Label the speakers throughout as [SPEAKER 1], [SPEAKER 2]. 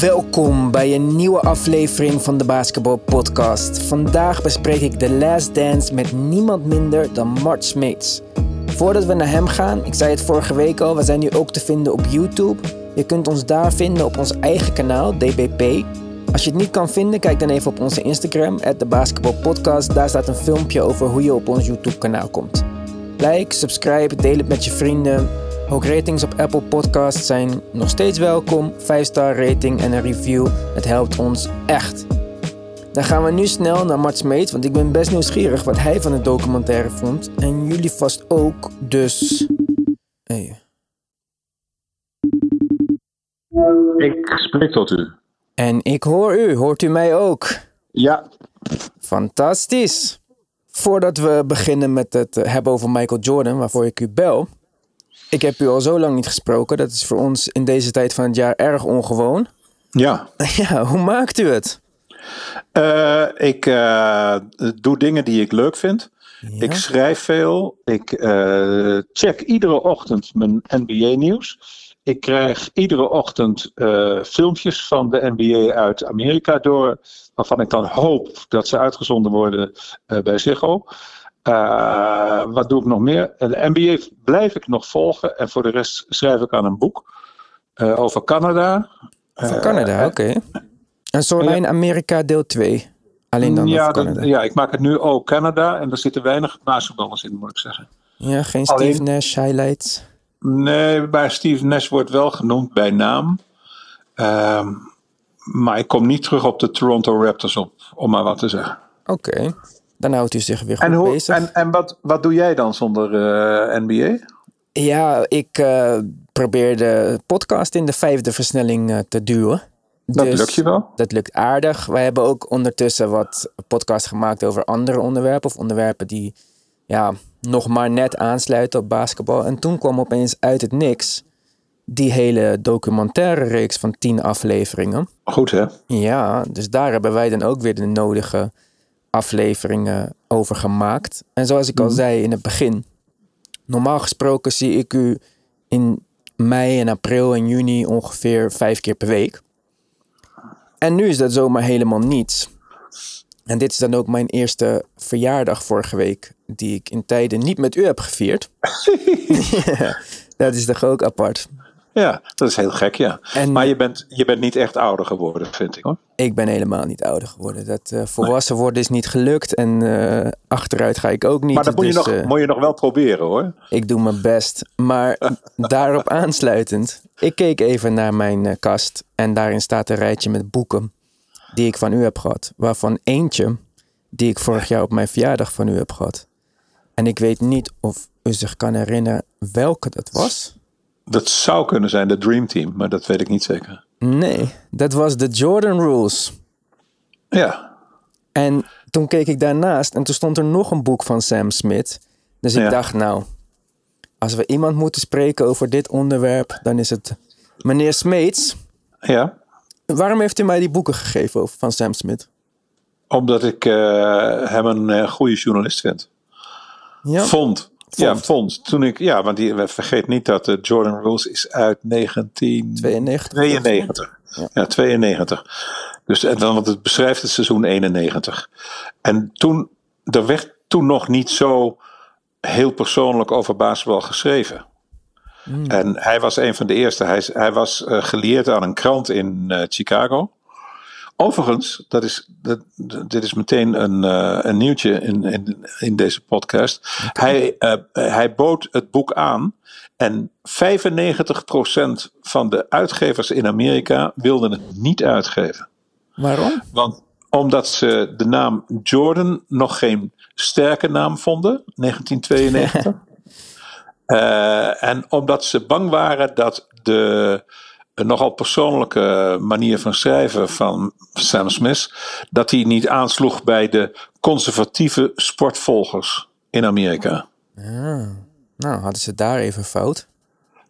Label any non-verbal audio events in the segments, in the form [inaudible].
[SPEAKER 1] Welkom bij een nieuwe aflevering van de Basketball Podcast. Vandaag bespreek ik The Last Dance met niemand minder dan Mart Smeets. Voordat we naar hem gaan, ik zei het vorige week al, we zijn nu ook te vinden op YouTube. Je kunt ons daar vinden op ons eigen kanaal, DBP. Als je het niet kan vinden, kijk dan even op onze Instagram, de Basketball Podcast. Daar staat een filmpje over hoe je op ons YouTube kanaal komt. Like, subscribe, deel het met je vrienden. Ook ratings op Apple Podcasts zijn nog steeds welkom. 5-star rating en een review. Het helpt ons echt. Dan gaan we nu snel naar Mart Smeet, want ik ben best nieuwsgierig wat hij van het documentaire vond. En jullie vast ook, dus... Hey.
[SPEAKER 2] Ik spreek tot u.
[SPEAKER 1] En ik hoor u. Hoort u mij ook?
[SPEAKER 2] Ja.
[SPEAKER 1] Fantastisch. Voordat we beginnen met het hebben over Michael Jordan, waarvoor ik u bel, ik heb u al zo lang niet gesproken. Dat is voor ons in deze tijd van het jaar erg ongewoon. [laughs]
[SPEAKER 2] Ja.
[SPEAKER 1] Ja, hoe maakt u het?
[SPEAKER 2] Uh, ik uh, doe dingen die ik leuk vind. Ja. Ik schrijf veel. Ik uh, check iedere ochtend mijn NBA-nieuws. Ik krijg iedere ochtend filmpjes van de NBA uit Amerika door. Waarvan ik dan hoop dat ze uitgezonden worden bij Ziggo. Uh, wat doe ik nog meer? De NBA blijf ik nog volgen. En voor de rest schrijf ik aan een boek uh, over Canada.
[SPEAKER 1] Over Canada, uh, oké. Okay. En zo in Amerika deel 2. Alleen dan
[SPEAKER 2] ja,
[SPEAKER 1] Canada.
[SPEAKER 2] ja, ik maak het nu ook Canada. En er zitten weinig basketballers in, moet ik zeggen.
[SPEAKER 1] Ja, geen Steve Alleen, Nash highlights?
[SPEAKER 2] Nee, bij Steve Nash wordt wel genoemd bij naam. Uh, maar ik kom niet terug op de Toronto Raptors op, om maar wat te zeggen.
[SPEAKER 1] Oké. Okay. Dan houdt u zich weer goed
[SPEAKER 2] en hoe,
[SPEAKER 1] bezig.
[SPEAKER 2] En, en wat, wat doe jij dan zonder uh, NBA?
[SPEAKER 1] Ja, ik uh, probeer de podcast in de vijfde versnelling uh, te duwen.
[SPEAKER 2] Dat dus lukt je wel?
[SPEAKER 1] Dat lukt aardig. Wij hebben ook ondertussen wat podcasts gemaakt over andere onderwerpen. Of onderwerpen die ja, nog maar net aansluiten op basketbal. En toen kwam opeens uit het niks die hele documentaire reeks van tien afleveringen.
[SPEAKER 2] Goed hè?
[SPEAKER 1] Ja, dus daar hebben wij dan ook weer de nodige afleveringen over gemaakt. En zoals ik al zei in het begin, normaal gesproken zie ik u in mei en april en juni ongeveer vijf keer per week. En nu is dat zomaar helemaal niets. En dit is dan ook mijn eerste verjaardag vorige week, die ik in tijden niet met u heb gevierd. [laughs] [laughs] ja, dat is toch ook apart.
[SPEAKER 2] Ja, dat is heel gek, ja. En, maar je bent, je bent niet echt ouder geworden, vind ik hoor.
[SPEAKER 1] Ik ben helemaal niet ouder geworden. Dat uh, volwassen worden is niet gelukt en uh, achteruit ga ik ook niet.
[SPEAKER 2] Maar dat moet,
[SPEAKER 1] dus,
[SPEAKER 2] je nog, uh, moet je nog wel proberen hoor.
[SPEAKER 1] Ik doe mijn best. Maar [laughs] daarop aansluitend, ik keek even naar mijn kast en daarin staat een rijtje met boeken die ik van u heb gehad. Waarvan eentje die ik vorig jaar op mijn verjaardag van u heb gehad. En ik weet niet of u zich kan herinneren welke dat was.
[SPEAKER 2] Dat zou kunnen zijn de Dream Team, maar dat weet ik niet zeker.
[SPEAKER 1] Nee, dat was de Jordan Rules.
[SPEAKER 2] Ja.
[SPEAKER 1] En toen keek ik daarnaast en toen stond er nog een boek van Sam Smith. Dus ik ja. dacht, nou, als we iemand moeten spreken over dit onderwerp, dan is het meneer Smeets.
[SPEAKER 2] Ja.
[SPEAKER 1] Waarom heeft u mij die boeken gegeven over, van Sam Smith?
[SPEAKER 2] Omdat ik uh, hem een uh, goede journalist vind.
[SPEAKER 1] Ja.
[SPEAKER 2] Vond. Ja, vond. Toen ik, ja, want die, vergeet niet dat de Jordan Rules is uit 1992. Ja. ja, 92. Dus, en dan, want het beschrijft het seizoen 91. En toen, er werd toen nog niet zo heel persoonlijk over basketbal geschreven. Mm. En hij was een van de eerste. Hij, hij was uh, geleerd aan een krant in uh, Chicago. Overigens, dat is, dat, dit is meteen een, uh, een nieuwtje in, in, in deze podcast. Okay. Hij, uh, hij bood het boek aan en 95% van de uitgevers in Amerika wilden het niet uitgeven.
[SPEAKER 1] Waarom?
[SPEAKER 2] Want omdat ze de naam Jordan nog geen sterke naam vonden, 1992. uh, [laughs] en omdat ze bang waren dat de een nogal persoonlijke manier van schrijven van Sam Smith, dat hij niet aansloeg bij de conservatieve sportvolgers in Amerika.
[SPEAKER 1] Ja. Nou, hadden ze daar even fout?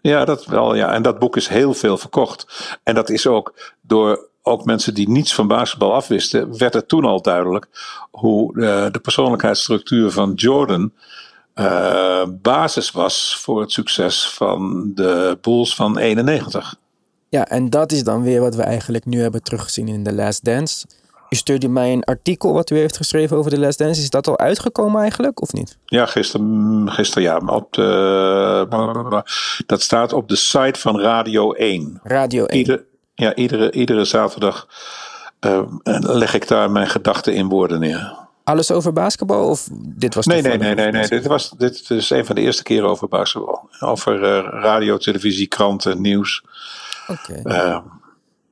[SPEAKER 2] Ja, dat wel. Ja. En dat boek is heel veel verkocht. En dat is ook door ook mensen die niets van basketbal afwisten, werd het toen al duidelijk hoe uh, de persoonlijkheidsstructuur van Jordan uh, basis was voor het succes van de Bulls van 91.
[SPEAKER 1] Ja, en dat is dan weer wat we eigenlijk nu hebben teruggezien in The Last Dance. U stuurde mij een artikel wat u heeft geschreven over The Last Dance. Is dat al uitgekomen eigenlijk, of niet?
[SPEAKER 2] Ja, gisteren, gisteren ja. Op de, dat staat op de site van Radio 1.
[SPEAKER 1] Radio 1.
[SPEAKER 2] Ieder, ja, iedere, iedere zaterdag uh, leg ik daar mijn gedachten in woorden neer.
[SPEAKER 1] Alles over basketbal of dit was
[SPEAKER 2] nee, nee, nee, nee, nee. Dit, was, dit is een van de eerste keren over basketbal. Over uh, radio, televisie, kranten, nieuws.
[SPEAKER 1] Oké. Okay. Uh,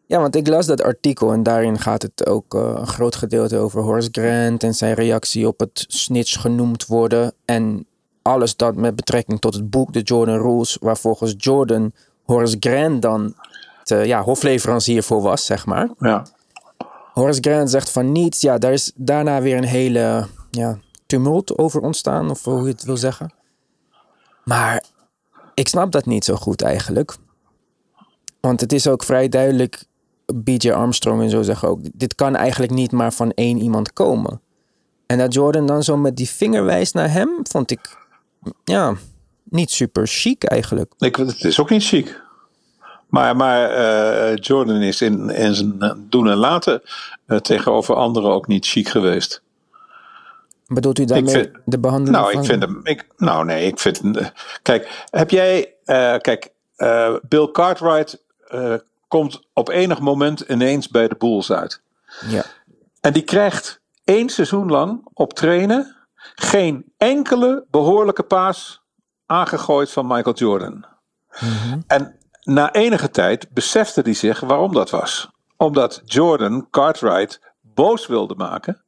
[SPEAKER 1] ja, want ik las dat artikel en daarin gaat het ook uh, een groot gedeelte over Horace Grant en zijn reactie op het snitch genoemd worden. En alles dat met betrekking tot het boek The Jordan Rules, waar volgens Jordan Horace Grant dan de ja, hofleverancier voor was, zeg maar.
[SPEAKER 2] Ja.
[SPEAKER 1] Horace Grant zegt van niets. Ja, daar is daarna weer een hele ja, tumult over ontstaan, of hoe je het wil zeggen. Maar ik snap dat niet zo goed eigenlijk. Want het is ook vrij duidelijk, BJ Armstrong en zo zeggen ook, dit kan eigenlijk niet maar van één iemand komen. En dat Jordan dan zo met die vinger wijst naar hem, vond ik, ja, niet super chic eigenlijk.
[SPEAKER 2] Ik, het is ook niet chic. Maar, maar uh, Jordan is in, in zijn doen en laten uh, tegenover anderen ook niet chic geweest.
[SPEAKER 1] Bedoelt u daarmee vind, de behandeling
[SPEAKER 2] nou,
[SPEAKER 1] van...
[SPEAKER 2] Ik vind hem, ik, nou nee, ik vind... Kijk, heb jij... kijk, Bill Cartwright komt op enig moment ineens bij de Bulls uit.
[SPEAKER 1] Ja.
[SPEAKER 2] En die krijgt één seizoen lang op trainen geen enkele behoorlijke paas aangegooid van Michael Jordan. Mm -hmm. En na enige tijd besefte hij zich waarom dat was. Omdat Jordan Cartwright boos wilde maken,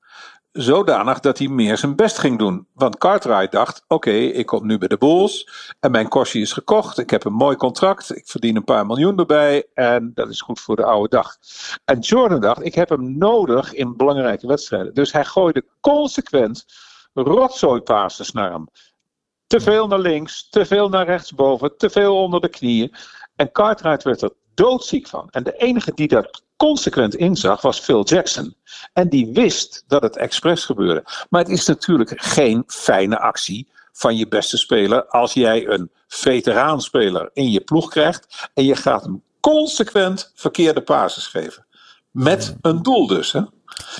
[SPEAKER 2] zodanig dat hij meer zijn best ging doen. Want Cartwright dacht: oké, ik kom nu bij de Bulls en mijn kostje is gekocht. Ik heb een mooi contract, ik verdien een paar miljoen erbij en dat is goed voor de oude dag. En Jordan dacht: ik heb hem nodig in belangrijke wedstrijden. Dus hij gooide consequent rotzooipasses naar hem. Te veel naar links, te veel naar rechtsboven, te veel onder de knieën. En Cartwright werd er doodziek van. En de enige die dat consequent inzag was Phil Jackson. En die wist dat het expres gebeurde. Maar het is natuurlijk geen fijne actie van je beste speler als jij een veteraanspeler in je ploeg krijgt en je gaat hem consequent verkeerde passes geven. Met een doel dus. Hè?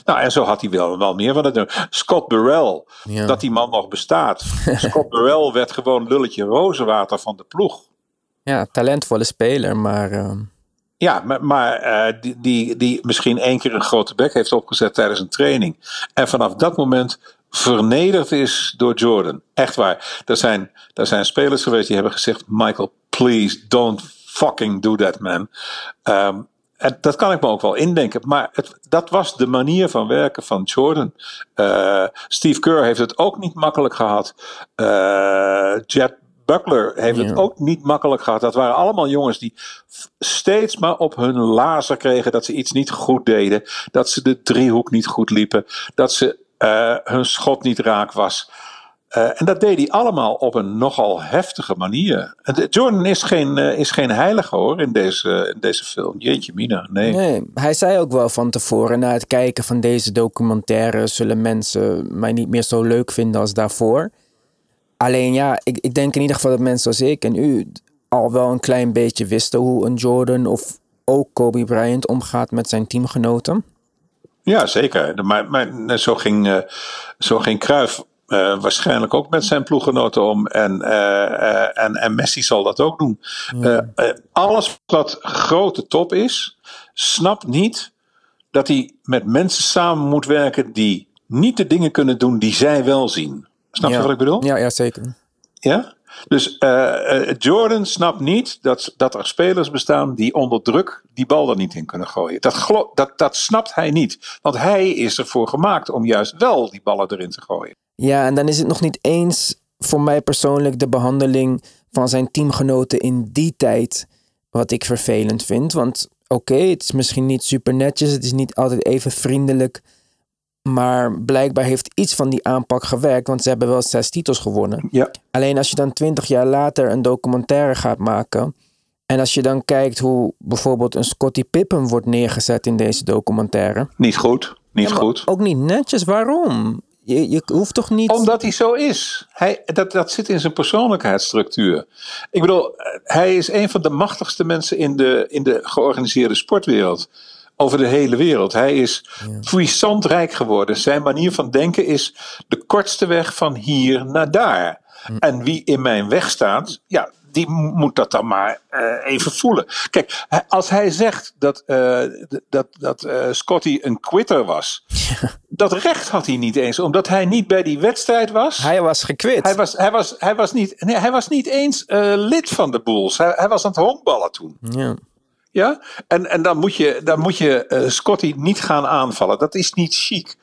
[SPEAKER 2] Nou, en zo had hij wel, wel meer van het. Scott Burrell, ja. dat die man nog bestaat. [laughs] Scott Burrell werd gewoon lulletje rozenwater van de ploeg.
[SPEAKER 1] Ja, talentvolle speler, maar. Uh...
[SPEAKER 2] Ja, maar, maar uh, die, die, die misschien één keer een grote bek heeft opgezet tijdens een training. En vanaf dat moment vernederd is door Jordan. Echt waar. Er zijn, er zijn spelers geweest die hebben gezegd: Michael, please don't fucking do that, man. Um, en dat kan ik me ook wel indenken. Maar het, dat was de manier van werken van Jordan. Uh, Steve Kerr heeft het ook niet makkelijk gehad. Uh, Jet Buckler heeft het ook niet makkelijk gehad. Dat waren allemaal jongens die steeds maar op hun lazer kregen dat ze iets niet goed deden. Dat ze de driehoek niet goed liepen. Dat ze uh, hun schot niet raak was. Uh, en dat deed hij allemaal op een nogal heftige manier. En Jordan is geen, uh, is geen heilige hoor in deze, in deze film. Jeetje mina, nee.
[SPEAKER 1] nee. Hij zei ook wel van tevoren, na het kijken van deze documentaire zullen mensen mij niet meer zo leuk vinden als daarvoor. Alleen ja, ik, ik denk in ieder geval dat mensen zoals ik en u al wel een klein beetje wisten hoe een Jordan of ook Kobe Bryant omgaat met zijn teamgenoten.
[SPEAKER 2] Ja, zeker. Maar, maar zo, ging, uh, zo ging Cruijff uh, waarschijnlijk ook met zijn ploeggenoten om. En, uh, en, en Messi zal dat ook doen. Ja. alles wat grote top is, snapt niet dat hij met mensen samen moet werken die niet de dingen kunnen doen die zij wel zien. Snap je
[SPEAKER 1] ja.
[SPEAKER 2] wat ik bedoel?
[SPEAKER 1] Ja, ja zeker.
[SPEAKER 2] Ja? Dus uh, Jordan snapt niet dat, dat er spelers bestaan die onder druk die bal er niet in kunnen gooien. Dat, dat, dat snapt hij niet. Want hij is ervoor gemaakt om juist wel die ballen erin te gooien.
[SPEAKER 1] Ja, en dan is het nog niet eens voor mij persoonlijk de behandeling van zijn teamgenoten in die tijd wat ik vervelend vind. Want oké, okay, het is misschien niet super netjes, het is niet altijd even vriendelijk. Maar blijkbaar heeft iets van die aanpak gewerkt, want ze hebben wel zes titels gewonnen.
[SPEAKER 2] Ja.
[SPEAKER 1] Alleen als je dan twintig jaar later een documentaire gaat maken. En als je dan kijkt hoe bijvoorbeeld een Scottie Pippen wordt neergezet in deze documentaire.
[SPEAKER 2] Niet goed, niet
[SPEAKER 1] ja,
[SPEAKER 2] goed.
[SPEAKER 1] Ook niet netjes, waarom? Je, je hoeft toch niet...
[SPEAKER 2] Omdat hij zo is. Hij, dat, dat zit in zijn persoonlijkheidsstructuur. Ik bedoel, hij is een van de machtigste mensen in de, in de georganiseerde sportwereld. Over de hele wereld. Hij is puissant rijk geworden. Zijn manier van denken is de kortste weg van hier naar daar. Hm. En wie in mijn weg staat, ja, die moet dat dan maar uh, even voelen. Kijk, als hij zegt dat, uh, dat, dat uh, Scotty een quitter was, dat recht had hij niet eens, omdat hij niet bij die wedstrijd was.
[SPEAKER 1] Hij was gekwit.
[SPEAKER 2] Hij was, hij was, hij was, niet, nee, hij was niet eens lid van de Bulls. Hij, hij was aan het honkballen toen.
[SPEAKER 1] Ja.
[SPEAKER 2] Ja, en, en dan moet je, dan moet je Scotty niet gaan aanvallen. Dat is niet chic.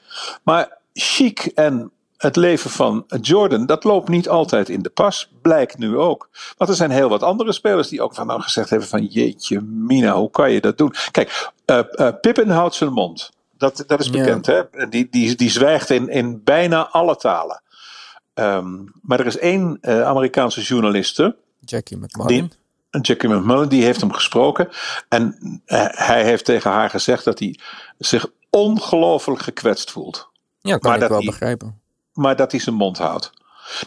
[SPEAKER 2] Maar chic en het leven van Jordan, dat loopt niet altijd in de pas, blijkt nu ook. Want er zijn heel wat andere spelers die ook van nou gezegd hebben van jeetje mina, hoe kan je dat doen? Kijk, uh, uh, Pippen houdt zijn mond. Dat, dat is bekend, hè? Die, die, die zwijgt in, in bijna alle talen. Um, maar er is één uh, Amerikaanse journaliste.
[SPEAKER 1] Jackie.
[SPEAKER 2] Die, Jackie McMullen, die heeft hem gesproken. En hij heeft tegen haar gezegd dat hij zich ongelooflijk gekwetst voelt.
[SPEAKER 1] Ja, kan maar ik wel begrijpen
[SPEAKER 2] maar dat hij zijn mond houdt.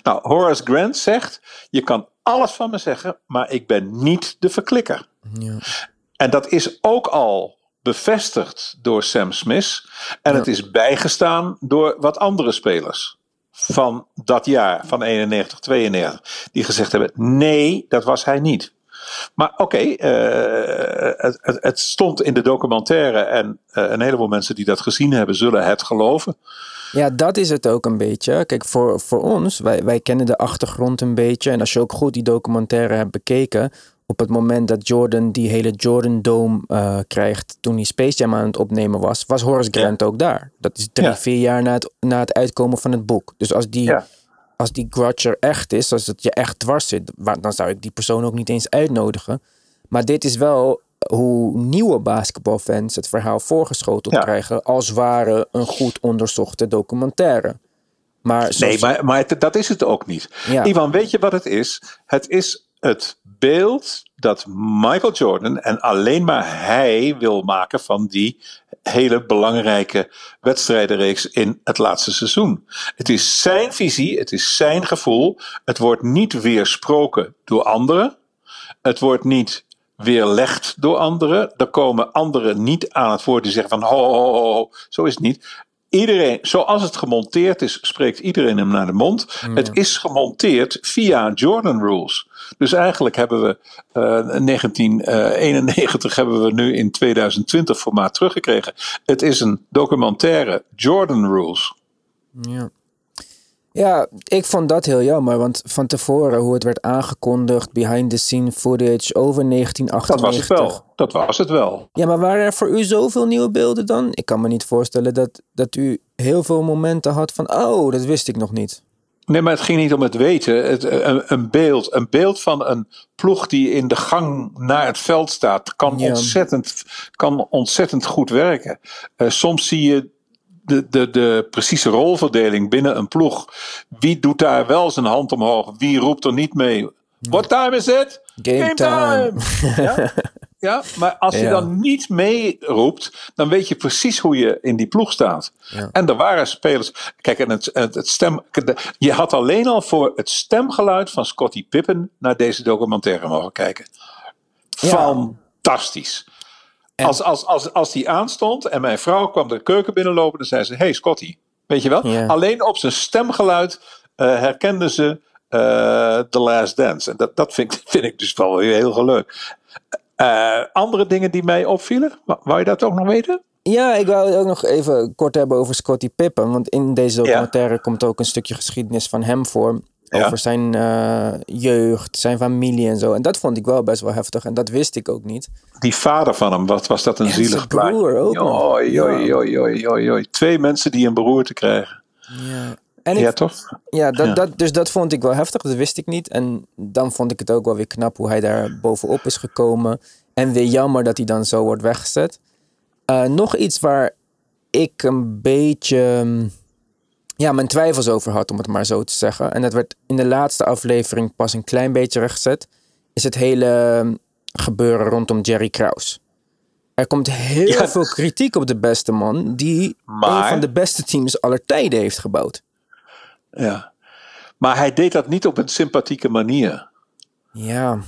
[SPEAKER 2] Nou, Horace Grant zegt: Je kan alles van me zeggen, maar ik ben niet de verklikker.
[SPEAKER 1] Ja.
[SPEAKER 2] En dat is ook al bevestigd door Sam Smith. En het is bijgestaan door wat andere spelers van dat jaar, van 91, 92, die gezegd hebben: nee, dat was hij niet. Maar oké, okay, uh, het, het, het, stond in de documentaire en uh, een heleboel mensen die dat gezien hebben, zullen het geloven.
[SPEAKER 1] Ja, dat is het ook een beetje. Kijk, voor, voor ons, wij, wij kennen de achtergrond een beetje. En als je ook goed die documentaire hebt bekeken, op het moment dat Jordan die hele Jordan Dome uh, krijgt, toen hij Space Jam aan het opnemen was, was Horace Grant ook daar. Dat is drie, ja. vier jaar na het, na het uitkomen van het boek. Dus als die, ja. Als die grudge er echt is, als het je echt dwars zit, dan zou ik die persoon ook niet eens uitnodigen. Maar dit is wel hoe nieuwe basketbalfans het verhaal voorgeschoteld ja. krijgen als ware een goed onderzochte documentaire. Maar
[SPEAKER 2] Nee, maar, maar dat is het ook niet. Ja. Ivan, weet je wat het is? Het is het beeld dat Michael Jordan en alleen maar hij wil maken van die hele belangrijke wedstrijdenreeks in het laatste seizoen. Het is zijn visie, het is zijn gevoel. Het wordt niet weersproken door anderen. Het wordt niet weerlegd door anderen. Er komen anderen niet aan het woord die zeggen van ho, ho, ho, ho. zo is het niet. Iedereen, zoals het gemonteerd is, spreekt iedereen hem naar de mond. Ja. Het is gemonteerd via Jordan Rules. Dus eigenlijk hebben we uh, 1991 hebben we nu in 2020 formaat teruggekregen. Het is een documentaire Jordan Rules.
[SPEAKER 1] Ja. Ja, ik vond dat heel jammer, want van tevoren hoe het werd aangekondigd, behind the scene footage over 1998.
[SPEAKER 2] Dat was het wel. Dat was het wel.
[SPEAKER 1] Ja, maar waren er voor u zoveel nieuwe beelden dan? Ik kan me niet voorstellen dat, dat u heel veel momenten had van, oh, dat wist ik nog niet.
[SPEAKER 2] Nee, maar het ging niet om het weten. Het, een, een, beeld, een beeld van een ploeg die in de gang naar het veld staat, kan, ja. ontzettend, kan ontzettend goed werken. Uh, soms zie je de, de, de precieze rolverdeling binnen een ploeg. Wie doet daar wel zijn hand omhoog? Wie roept er niet mee? What time is it?
[SPEAKER 1] Game, Game time.
[SPEAKER 2] time. ja? [laughs] ja, maar als ja. je dan niet mee roept, dan weet je precies hoe je in die ploeg staat.
[SPEAKER 1] Ja.
[SPEAKER 2] En er waren spelers. Kijk, en het, het, het stem. Je had alleen al voor het stemgeluid van Scottie Pippen naar deze documentaire mogen kijken. Fantastisch. En... Als, als, als, als die aanstond en mijn vrouw kwam de keuken binnenlopen, dan zei ze: Hey Scotty, weet je wel?
[SPEAKER 1] Ja.
[SPEAKER 2] Alleen op zijn stemgeluid uh, herkende ze uh, The Last Dance. En dat, dat vind, [laughs] vind ik dus wel weer heel leuk. Uh, andere dingen die mij opvielen, wou je dat ook nog weten?
[SPEAKER 1] Ja, ik wou het ook nog even kort hebben over Scottie Pippen. Want in deze documentaire ja. komt ook een stukje geschiedenis van hem voor. Ja. Over zijn uh, jeugd, zijn familie en zo. En dat vond ik wel best wel heftig. En dat wist ik ook niet.
[SPEAKER 2] Die vader van hem, wat was dat een
[SPEAKER 1] en
[SPEAKER 2] zielig
[SPEAKER 1] zijn broer ook.
[SPEAKER 2] Joi, joi, joi, joi, joi, joi. Twee mensen die een beroerte krijgen.
[SPEAKER 1] Ja. En
[SPEAKER 2] ja, toch?
[SPEAKER 1] Ja, dat, ja. Dat, dus dat vond ik wel heftig. Dat wist ik niet. En dan vond ik het ook wel weer knap hoe hij daar bovenop is gekomen. En weer jammer dat hij dan zo wordt weggezet. Uh, nog iets waar ik een beetje ja, mijn twijfels over had, om het maar zo te zeggen. En dat werd in de laatste aflevering pas een klein beetje rechtgezet. Is het hele gebeuren rondom Jerry Krause. Er komt heel ja. veel kritiek op de beste man, die
[SPEAKER 2] maar...
[SPEAKER 1] een van de beste teams aller tijden heeft gebouwd.
[SPEAKER 2] Ja. Maar hij deed dat niet op een sympathieke manier.
[SPEAKER 1] Ja.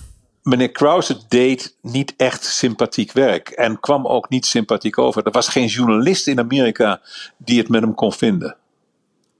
[SPEAKER 2] Meneer Krause deed niet echt sympathiek werk. En kwam ook niet sympathiek over. Er was geen journalist in Amerika die het met hem kon vinden.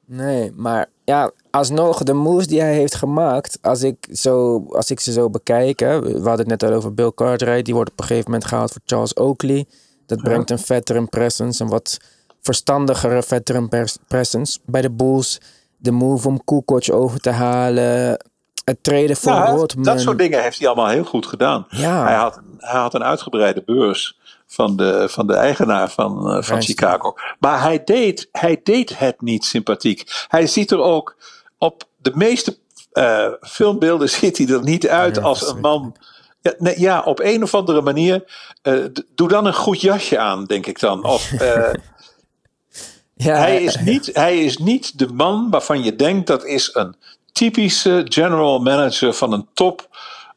[SPEAKER 1] Nee, maar ja, alsnog, de moves die hij heeft gemaakt, als ik, zo, als ik ze zo bekijk, hè, we hadden het net al over Bill Cartwright, die wordt op een gegeven moment gehaald voor Charles Oakley. Dat brengt een veteran presence, een wat verstandigere veteran presence bij de Bulls. De move om Kukoc over te halen, het treden voor ja, Rodman.
[SPEAKER 2] Dat soort dingen heeft hij allemaal heel goed gedaan.
[SPEAKER 1] Ja.
[SPEAKER 2] Hij, had, hij had een uitgebreide beurs van de, van de eigenaar van, uh, van Chicago. Maar hij deed, hij deed het niet sympathiek. Hij ziet er ook op de meeste uh, filmbeelden [laughs] ziet hij er niet uit als een man. Ja, nee, ja, op een of andere manier. Uh, doe dan een goed jasje aan, denk ik dan. Of, [laughs] ja, hij, is niet, hij is niet de man waarvan je denkt dat is een typische general manager van een top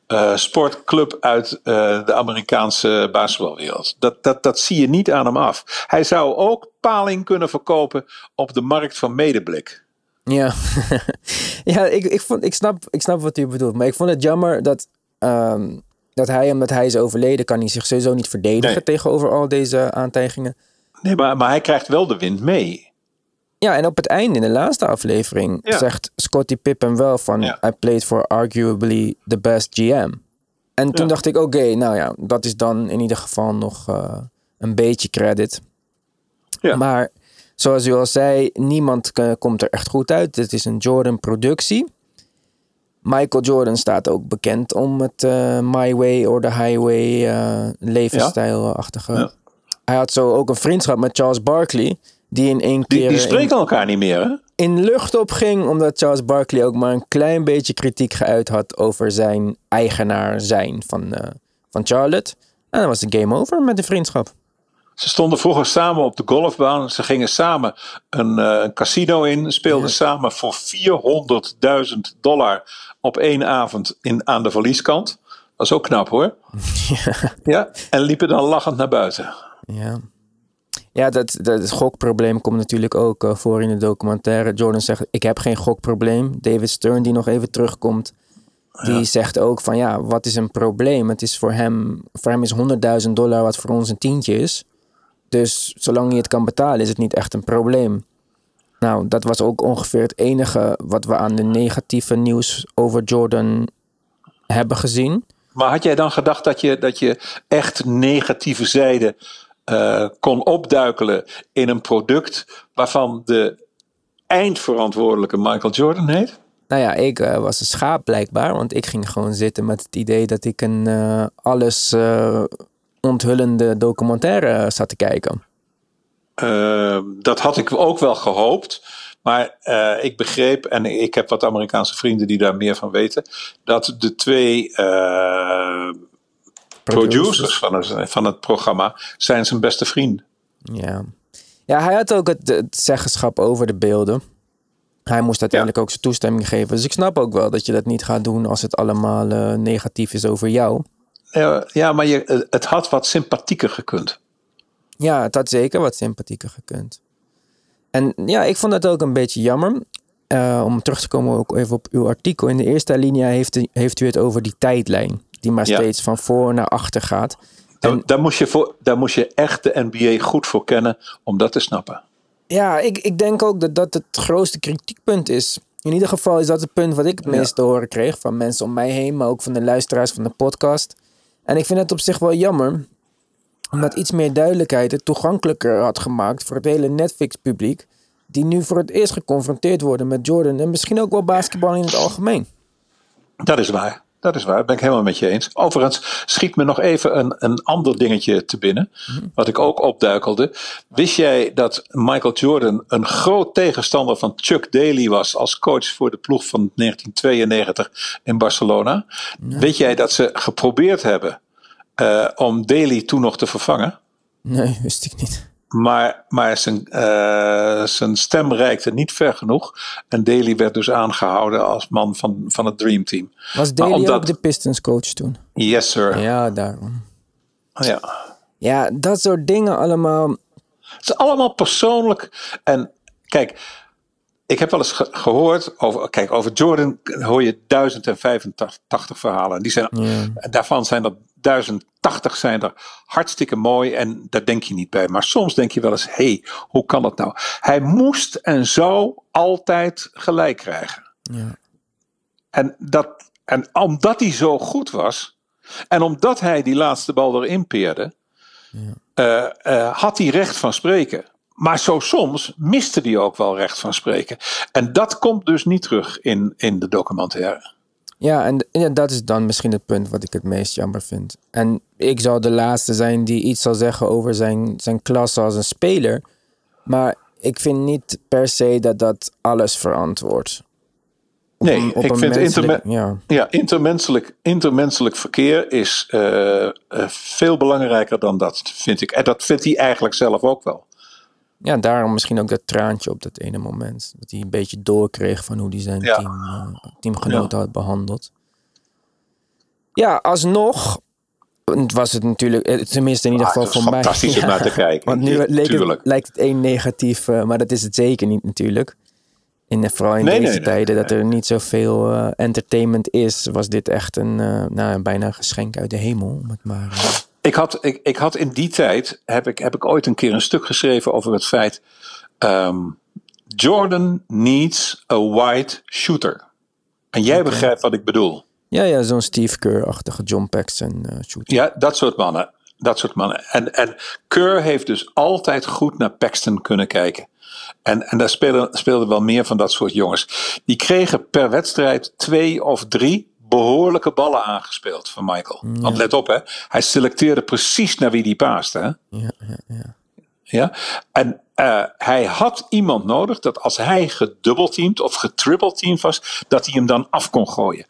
[SPEAKER 2] uh, sportclub uit uh, de Amerikaanse basketbalwereld. Dat, dat, dat zie je niet aan hem af. Hij zou ook paling kunnen verkopen op de markt van medeblik.
[SPEAKER 1] Ja, [laughs] ja ik, ik, vond, ik, snap, ik snap wat u bedoelt. Maar ik vond het jammer dat, um, dat hij, omdat hij is overleden, kan hij zich sowieso niet verdedigen nee. tegenover al deze aantijgingen.
[SPEAKER 2] Nee, maar, maar hij krijgt wel de wind mee.
[SPEAKER 1] Ja, en op het einde, in de laatste aflevering, ja. zegt Scottie Pippen wel van... Ja. I played for arguably the best GM. En toen ja. dacht ik, oké, okay, nou ja, dat is dan in ieder geval nog uh, een beetje credit. Maar zoals u al zei, niemand komt er echt goed uit. Het is een Jordan-productie. Michael Jordan staat ook bekend om het uh, My Way or the Highway uh, levensstijlachtige. Hij had zo ook een vriendschap met Charles Barkley... Die in één keer.
[SPEAKER 2] Die, die spreken elkaar niet meer, hè?
[SPEAKER 1] In lucht opging, omdat Charles Barkley ook maar een klein beetje kritiek geuit had over zijn eigenaar zijn van, uh, van Charlotte. En dan was de game over met de vriendschap.
[SPEAKER 2] Ze stonden vroeger samen op de golfbaan. Ze gingen samen een, uh, een casino in. Speelden ja. samen voor 400.000 dollar op één avond in, aan de verlieskant. Dat is ook knap hoor. [laughs] Ja. ja. En liepen dan lachend naar buiten.
[SPEAKER 1] Ja. Ja, dat, dat het gokprobleem komt natuurlijk ook uh, voor in de documentaire. Jordan zegt, ik heb geen gokprobleem. David Stern, die nog even terugkomt, die ja. zegt ook van, ja, wat is een probleem? Het is voor hem, voor hem is 100.000 dollar wat voor ons een tientje is. Dus zolang hij het kan betalen, is het niet echt een probleem. Nou, dat was ook ongeveer het enige wat we aan de negatieve nieuws over Jordan hebben gezien.
[SPEAKER 2] Maar had jij dan gedacht dat je, dat je echt negatieve zijde uh, kon opduikelen in een product waarvan de eindverantwoordelijke Michael Jordan heet?
[SPEAKER 1] Nou ja, ik uh, was een schaap blijkbaar, want ik ging gewoon zitten met het idee dat ik een uh, alles onthullende documentaire zat te kijken.
[SPEAKER 2] dat had ik ook wel gehoopt. Maar uh, ik begreep, en ik heb wat Amerikaanse vrienden die daar meer van weten, dat de twee uh, producers van het, van het programma zijn zijn beste vrienden.
[SPEAKER 1] Ja. ja, hij had ook het, het zeggenschap over de beelden. Hij moest uiteindelijk ja. ook zijn toestemming geven. Dus ik snap ook wel dat je dat niet gaat doen als het allemaal uh, negatief is over jou.
[SPEAKER 2] Ja, ja maar je, het had wat sympathieker gekund.
[SPEAKER 1] Ja, het had zeker wat sympathieker gekund. En ja, ik vond het ook een beetje jammer. Uh, om terug te komen ook even op uw artikel. In de eerste linie heeft, heeft u het over die tijdlijn die maar ja. steeds van voor naar achter gaat.
[SPEAKER 2] En, daar, moest je voor, daar moest je echt de NBA goed voor kennen om dat te snappen.
[SPEAKER 1] Ja, ik, ik denk ook dat dat het grootste kritiekpunt is. In ieder geval is dat het punt wat ik het meest te horen kreeg van mensen om mij heen, maar ook van de luisteraars van de podcast. En ik vind het op zich wel jammer, omdat iets meer duidelijkheid het toegankelijker had gemaakt voor het hele Netflix-publiek, die nu voor het eerst geconfronteerd worden met Jordan en misschien ook wel basketbal in het algemeen.
[SPEAKER 2] Dat is waar. Dat is waar, dat ben ik helemaal met je eens. Overigens schiet me nog even een, een ander dingetje te binnen, wat ik ook opduikelde. Wist jij dat Michael Jordan een groot tegenstander van Chuck Daly was als coach voor de ploeg van 1992 in Barcelona? Nee. Weet jij dat ze geprobeerd hebben uh, om Daly toen nog te vervangen?
[SPEAKER 1] Nee, wist ik niet.
[SPEAKER 2] Maar, maar zijn, uh, zijn stem reikte niet ver genoeg. En Daly werd dus aangehouden als man van, van het Dream Team.
[SPEAKER 1] Was Daly omdat... ook de Pistons coach toen?
[SPEAKER 2] Yes, sir.
[SPEAKER 1] Ja, daarom.
[SPEAKER 2] Ja.
[SPEAKER 1] Ja, dat soort dingen allemaal.
[SPEAKER 2] Het is allemaal persoonlijk. En kijk, ik heb wel eens gehoord over, kijk, over Jordan hoor je 1085 verhalen. Die zijn, Daarvan zijn er 1080 zijn er hartstikke mooi en daar denk je niet bij. Maar soms denk je wel eens, hé, hey, hoe kan dat nou? Hij moest en zou altijd gelijk krijgen. Ja. En, dat, en omdat hij zo goed was, en omdat hij die laatste bal erin peerde, ja. Eh, eh, had hij recht van spreken. Maar zo soms miste hij ook wel recht van spreken. En dat komt dus niet terug in, in de documentaire.
[SPEAKER 1] Ja, en, en dat is dan misschien het punt wat ik het meest jammer vind. En ik zal de laatste zijn die iets zal zeggen over zijn, zijn klasse als een speler. Maar ik vind niet per se dat dat alles verantwoordt.
[SPEAKER 2] Nee, ik vind interme ja. ja. intermenselijk, intermenselijk verkeer is uh, uh, veel belangrijker dan dat, vind ik. En dat vindt hij eigenlijk zelf ook wel.
[SPEAKER 1] Ja, daarom misschien ook dat traantje op dat ene moment. Dat hij een beetje doorkreeg van hoe hij zijn team, uh, teamgenoten had behandeld. Ja, alsnog was het natuurlijk, eh, tenminste in ieder ah, geval voor mij.
[SPEAKER 2] Fantastisch om [laughs] naar te kijken.
[SPEAKER 1] Want nu lijkt het één negatief, uh, maar dat is het zeker niet natuurlijk. In, vooral in deze tijden dat er niet zoveel uh, entertainment is, was dit echt een nou, bijna een geschenk uit de hemel. Om het maar,
[SPEAKER 2] ik had, ik, ik had in die tijd, heb ik, heb ik ooit een keer een stuk geschreven over het feit, um, Jordan needs a white shooter. En jij begrijpt wat ik bedoel.
[SPEAKER 1] Ja, ja, zo'n Steve Kerr-achtige John Paxson uh, shooter.
[SPEAKER 2] Ja, dat soort mannen. Dat soort mannen. En, en Kerr heeft dus altijd goed naar Paxton kunnen kijken. En, en daar speelden, speelden wel meer van dat soort jongens. Die kregen per wedstrijd twee of drie behoorlijke ballen aangespeeld van Michael. Want let op, hè, hij selecteerde precies naar wie die paaste. Hè? Ja, ja, ja. ja? En uh, hij had iemand nodig dat als hij gedubbelteamd of getrippelteamd was, dat hij hem dan af kon gooien.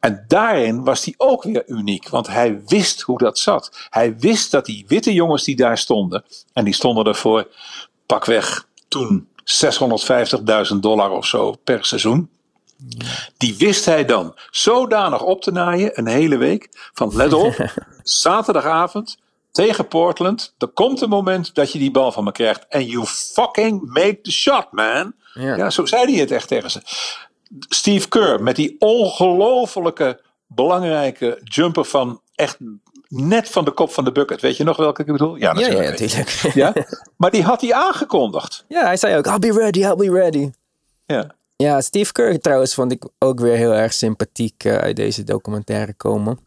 [SPEAKER 2] En daarin was hij ook weer uniek, want hij wist hoe dat zat. Hij wist dat die witte jongens die daar stonden, en die stonden ervoor pakweg toen 650.000 dollar of zo per seizoen. Die wist hij dan zodanig op te naaien, een hele week. Van let op, [laughs] zaterdagavond tegen Portland. Er komt een moment dat je die bal van me krijgt. En you fucking make the shot, man. Ja. ja, zo zei hij het echt tegen ze. Steve Kerr met die ongelofelijke belangrijke jumper van echt net van de kop van de bucket. Weet je nog welke ik bedoel?
[SPEAKER 1] Ja, natuurlijk. Ja, ja,
[SPEAKER 2] ja, Maar die had hij aangekondigd.
[SPEAKER 1] Ja, hij zei ook, I'll be ready, I'll be ready.
[SPEAKER 2] Ja.
[SPEAKER 1] Ja, Steve Kerr trouwens vond ik ook weer heel erg sympathiek uh, uit deze documentaire komen.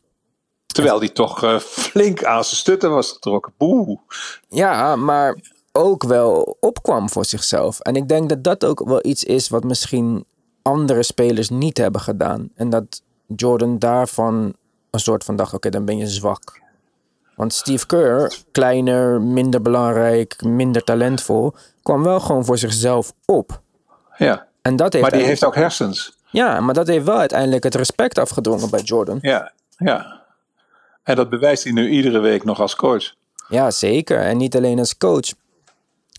[SPEAKER 2] Terwijl hij toch uh, flink aan zijn stutten was getrokken. Boe.
[SPEAKER 1] Ja, maar ook wel opkwam voor zichzelf. En ik denk dat dat ook wel iets is wat misschien andere spelers niet hebben gedaan. En dat Jordan daarvan een soort van dacht, oké, dan ben je zwak. Want Steve Kerr, kleiner, minder belangrijk, minder talentvol, kwam wel gewoon voor zichzelf op.
[SPEAKER 2] Ja. En dat heeft maar die heeft ook hersens.
[SPEAKER 1] Ja, maar dat heeft wel uiteindelijk het respect afgedwongen bij Jordan.
[SPEAKER 2] Ja, ja. En dat bewijst hij nu iedere week nog als coach.
[SPEAKER 1] Ja, zeker. En niet alleen als coach. Ik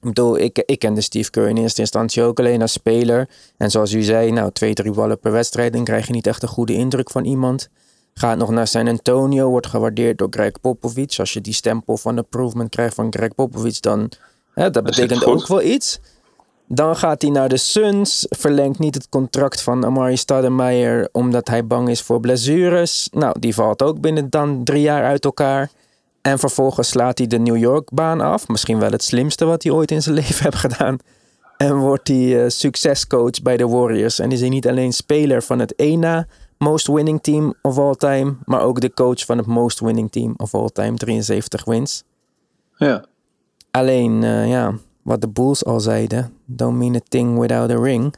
[SPEAKER 1] bedoel, ik, ik kende Steve Kerr in eerste instantie ook alleen als speler. En zoals u zei, nou, twee, drie ballen per wedstrijd, dan krijg je niet echt een goede indruk van iemand. Gaat nog naar San Antonio, wordt gewaardeerd door Greg Popovich. Als je die stempel van improvement krijgt van Greg Popovich, dan hè, dat betekent ook wel iets. Dan gaat hij naar de Suns, verlengt niet het contract van Amari Stoudemire omdat hij bang is voor blessures. Nou, die valt ook binnen dan drie jaar uit elkaar. En vervolgens slaat hij de New York baan af. Misschien wel het slimste wat hij ooit in zijn [laughs] leven heeft gedaan. En wordt hij uh, succescoach bij de Warriors. En is hij niet alleen speler van het ENA most winning team of all time, maar ook de coach van het most winning team of all time, 73 wins.
[SPEAKER 2] Ja.
[SPEAKER 1] Alleen, uh, ja, wat de Bulls al zeiden, don't mean a thing without a ring.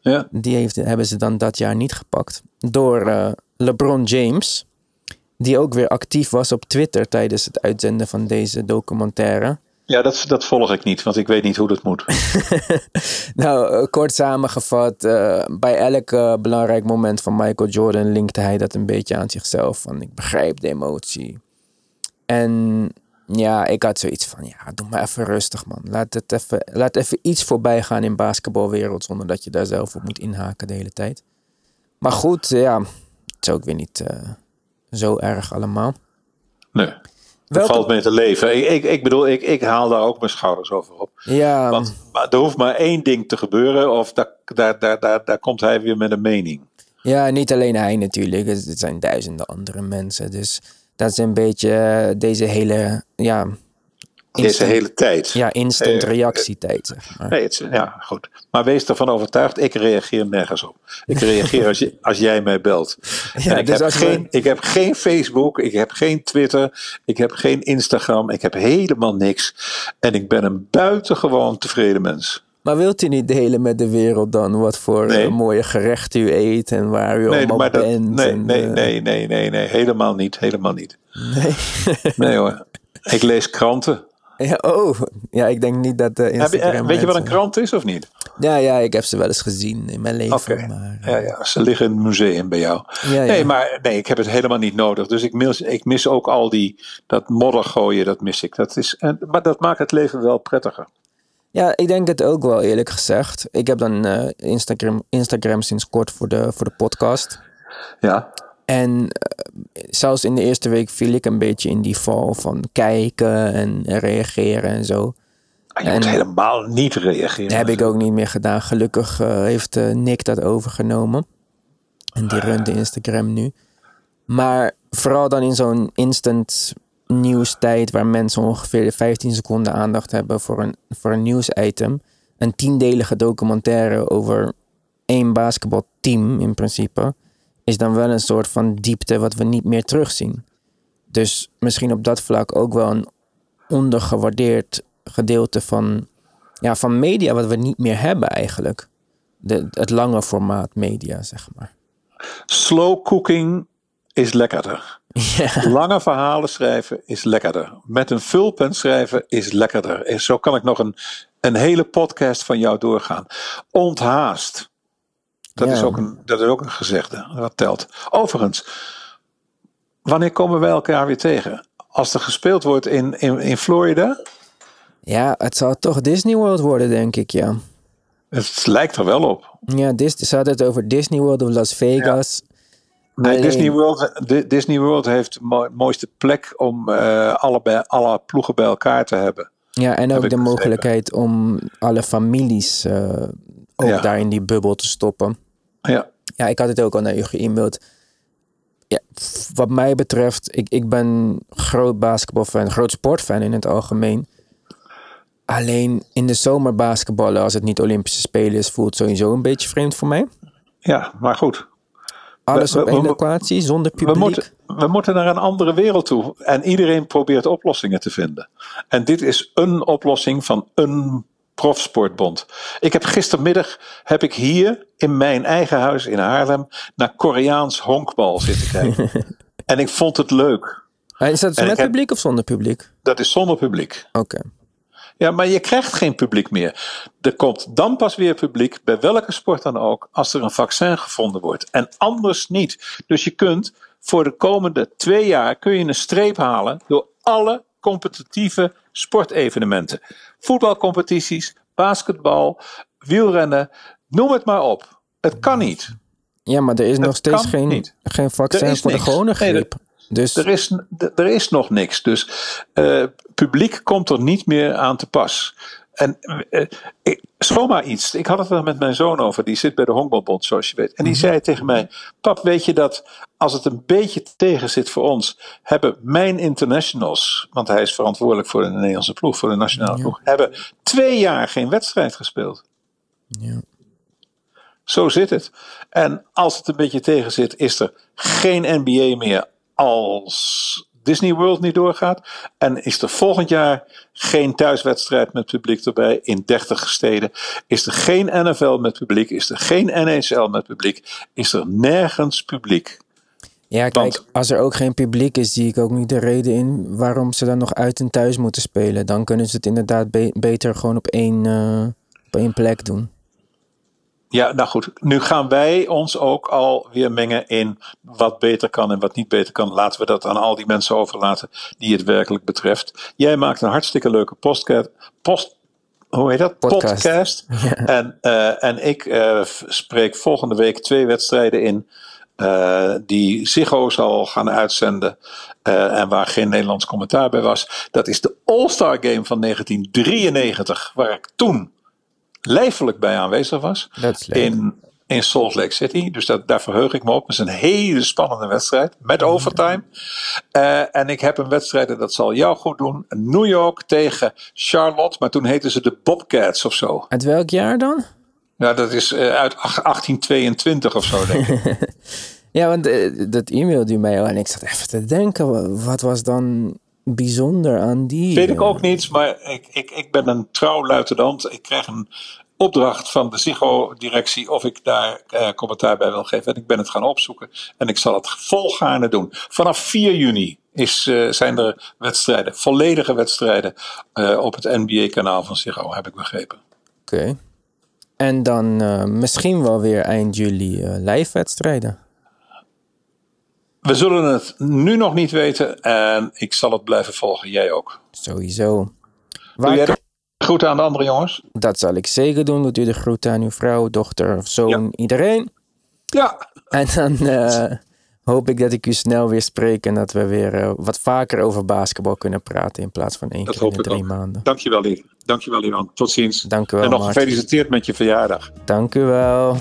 [SPEAKER 2] Ja.
[SPEAKER 1] Die heeft, hebben ze dan dat jaar niet gepakt. Door uh, LeBron James, die ook weer actief was op Twitter tijdens het uitzenden van deze documentaire.
[SPEAKER 2] Ja, dat, dat volg ik niet, want ik weet niet hoe dat moet. [laughs]
[SPEAKER 1] nou, eh, kort samengevat, uh, bij elk belangrijk moment van Michael Jordan linkte hij dat een beetje aan zichzelf. Van ik begrijp de emotie. En ja, ik had zoiets van, ja, doe maar even rustig, man. Laat, het even, laat even iets voorbij gaan in basketbalwereld, zonder dat je daar zelf op moet inhaken de hele tijd. Maar goed, ja, het is ook weer niet uh, zo erg allemaal.
[SPEAKER 2] Nee. Welke... valt mee te leven. Ik, ik, ik bedoel, ik, ik haal daar ook mijn schouders over op.
[SPEAKER 1] Ja.
[SPEAKER 2] Want maar er hoeft maar één ding te gebeuren, of daar, daar, daar, daar, daar komt hij weer met een mening.
[SPEAKER 1] Ja, niet alleen hij natuurlijk. Het zijn duizenden andere mensen. Dus dat is een beetje eh, deze hele ja,
[SPEAKER 2] deze hele tijd.
[SPEAKER 1] Ja, instant eh, reactietijd. Zeg
[SPEAKER 2] maar. Nee, het, ja, goed. Maar wees ervan overtuigd, ik reageer nergens op. Ik reageer als, je, [laughs] als jij mij belt. Ja, ik, dus heb geen, ik heb geen Facebook, ik heb geen Twitter, ik heb geen Instagram, ik heb helemaal niks. En ik ben een buitengewoon tevreden mens.
[SPEAKER 1] Maar wilt u niet delen met de wereld dan wat voor eh, mooie gerechten u eet en waar u nee, allemaal maar bent?
[SPEAKER 2] nee, nee, eh, nee, nee, nee, nee, helemaal niet, helemaal niet. Nee. [laughs] nee hoor, ik lees kranten.
[SPEAKER 1] Ja, oh, ja, ik denk niet dat de Instagram...
[SPEAKER 2] weet je wat een krant is of niet?
[SPEAKER 1] Ja, ja, ik heb ze wel eens gezien in mijn leven.
[SPEAKER 2] Oké, ja, ja, ze liggen in het museum bij jou. Ja, nee, maar nee, ik heb het helemaal niet nodig. Dus ik mis, ik mis ook al die, dat modder gooien, dat mis ik. Dat is, en, maar dat maakt het leven wel prettiger.
[SPEAKER 1] Ja, ik denk het ook wel eerlijk gezegd. Ik heb dan uh, Instagram, Instagram sinds kort voor de, voor de podcast.
[SPEAKER 2] Ja.
[SPEAKER 1] En uh, zelfs in de eerste week viel ik een beetje in die val van kijken en reageren en zo.
[SPEAKER 2] Ah, je moet helemaal niet reageren.
[SPEAKER 1] Dat heb ik ook niet meer gedaan. Gelukkig uh, heeft Nick dat overgenomen. En die runt de Instagram nu. Maar vooral dan in zo'n instant nieuwstijd waar mensen ongeveer 15 seconden aandacht hebben voor een, voor een nieuwsitem. Een tiendelige documentaire over één basketbalteam in principe is dan wel een soort van diepte wat we niet meer terugzien. Dus misschien op dat vlak ook wel een ondergewaardeerd gedeelte van, ja, van media wat we niet meer hebben eigenlijk. De, het lange formaat media, zeg maar.
[SPEAKER 2] Slow cooking is lekkerder. Ja. Lange verhalen schrijven is lekkerder. Met een vulpen schrijven is lekkerder. En zo kan ik nog een, een hele podcast van jou doorgaan. Onthaast. Dat, is ook een, dat is ook een gezegde. Dat telt. Overigens, wanneer komen wij elkaar weer tegen? Als er gespeeld wordt in, in, in Florida?
[SPEAKER 1] Ja, het zal toch Disney World worden, denk ik, ja.
[SPEAKER 2] Het lijkt er wel op.
[SPEAKER 1] Ja, ze hadden het over Disney World of Las Vegas.
[SPEAKER 2] Nee, Disney, World, Disney World heeft de mooiste plek om uh, alle, alle ploegen bij elkaar te hebben.
[SPEAKER 1] Ja, en ook de mogelijkheid om alle families uh, ook daar in die bubbel te stoppen.
[SPEAKER 2] Ja.
[SPEAKER 1] Ja, ik had het ook al naar u ge-mailed. Ja, wat mij betreft, ik, ik ben groot basketbalfan, groot sportfan in het algemeen. Alleen in de zomer basketballen, als het niet Olympische Spelen is, voelt sowieso een beetje vreemd voor mij.
[SPEAKER 2] Ja, maar goed.
[SPEAKER 1] Alles op één locatie, zonder publiek.
[SPEAKER 2] We moeten, we moeten naar een andere wereld toe. En iedereen probeert oplossingen te vinden. En dit is een oplossing van een profsportbond. Ik heb gistermiddag heb ik hier in mijn eigen huis in Haarlem naar Koreaans honkbal zitten kijken. [laughs] en ik vond het leuk.
[SPEAKER 1] Is dat met publiek of zonder publiek?
[SPEAKER 2] Dat is zonder publiek.
[SPEAKER 1] Oké.
[SPEAKER 2] Ja, maar je krijgt geen publiek meer. Er komt dan pas weer publiek, bij welke sport dan ook, als er een vaccin gevonden wordt. En anders niet. Dus je kunt voor de komende twee jaar kun je een streep halen door alle competitieve sportevenementen. Voetbalcompetities, basketbal, wielrennen, noem het maar op. Het kan niet.
[SPEAKER 1] Ja, maar er is nog steeds geen, geen vaccin voor de gewone griep.
[SPEAKER 2] Dus... er, is, er is nog niks. Dus uh, publiek komt er niet meer aan te pas. En uh, ik, zomaar iets. Ik had het er met mijn zoon over. Die zit bij de Honkbalbond, zoals je weet. En die mhm. zei tegen mij: Pap, weet je dat als het een beetje tegen zit voor ons, hebben mijn internationals, want hij is verantwoordelijk voor de Nederlandse ploeg, voor de nationale ploeg, hebben twee jaar geen wedstrijd gespeeld.
[SPEAKER 1] Ja.
[SPEAKER 2] Zo zit het. En als het een beetje tegen zit, is er geen NBA meer als Disney World niet doorgaat. En is er volgend jaar geen thuiswedstrijd met publiek erbij in 30 steden. Is er geen NFL met publiek. Is er geen NHL met publiek. Is er nergens publiek.
[SPEAKER 1] Ja, kijk, als er ook geen publiek is, zie ik ook niet de reden in waarom ze dan nog uit en thuis moeten spelen. Dan kunnen ze het inderdaad beter gewoon op één, uh, op één plek doen.
[SPEAKER 2] Ja, nou goed. Nu gaan wij ons ook alweer mengen in wat beter kan en wat niet beter kan. Laten we dat aan al die mensen overlaten die het werkelijk betreft. Jij maakt een hartstikke leuke postcard, post, hoe heet dat? Podcast. [laughs] En, uh, en ik uh, spreek volgende week twee wedstrijden in uh, die Ziggo zal gaan uitzenden. Uh, en waar geen Nederlands commentaar bij was. Dat is de All-Star Game van 1993. Waar ik toen lijfelijk bij aanwezig was. In, in Salt Lake City. Dus dat, daar verheug ik me op. Het is een hele spannende wedstrijd. Met overtime. Uh, en ik heb een wedstrijd, en dat zal jou goed doen. New York tegen Charlotte. Maar toen heten ze de Bobcats of zo.
[SPEAKER 1] Uit welk jaar dan?
[SPEAKER 2] Nou, dat is uh, uit 1822 of zo, denk ik. [laughs]
[SPEAKER 1] ja, want uh, dat e-mailde u mij al en ik zat even te denken, wat was dan bijzonder aan die?
[SPEAKER 2] Weet ik ook niet, maar ik, ik, ik ben een trouw luitenant. Ik krijg een opdracht van de Ziggo-directie of ik daar uh, commentaar bij wil geven. En ik ben het gaan opzoeken en ik zal het volgaarne doen. Vanaf 4 juni is, uh, zijn er wedstrijden, volledige wedstrijden uh, op het NBA-kanaal van Ziggo, heb ik begrepen.
[SPEAKER 1] Oké. Okay. En dan misschien wel weer eind juli live wedstrijden.
[SPEAKER 2] We zullen het nu nog niet weten en ik zal het blijven volgen. Jij ook.
[SPEAKER 1] Sowieso.
[SPEAKER 2] Waar Doe jij de groeten aan de andere jongens?
[SPEAKER 1] Dat zal ik zeker doen. Doet u de groeten aan uw vrouw, dochter, zoon, ja. iedereen.
[SPEAKER 2] Ja.
[SPEAKER 1] En dan uh, hoop ik dat ik u snel weer spreek en dat we weer uh, wat vaker over basketbal kunnen praten in plaats van één
[SPEAKER 2] dat
[SPEAKER 1] keer in drie
[SPEAKER 2] ook.
[SPEAKER 1] maanden.
[SPEAKER 2] Dankjewel, lief. Dankjewel, Ivan. Tot ziens.
[SPEAKER 1] Dank u wel.
[SPEAKER 2] En nog gefeliciteerd met je verjaardag.
[SPEAKER 1] Dank u wel.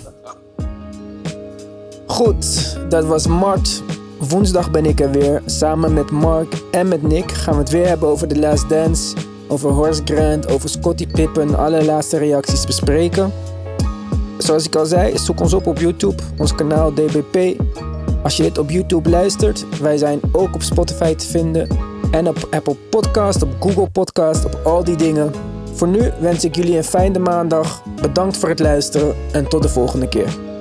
[SPEAKER 1] Goed, dat was Mart. Woensdag ben ik er weer. Samen met Mark en met Nick gaan we het weer hebben over The Last Dance. Over Horace Grant, over Scottie Pippen. Alle laatste reacties bespreken. Zoals ik al zei, zoek ons op op YouTube. Ons kanaal DBP. Als je dit op YouTube luistert, wij zijn ook op Spotify te vinden. En op Apple Podcast, op Google Podcast, op al die dingen. Voor nu wens ik jullie een fijne maandag. Bedankt voor het luisteren en tot de volgende keer.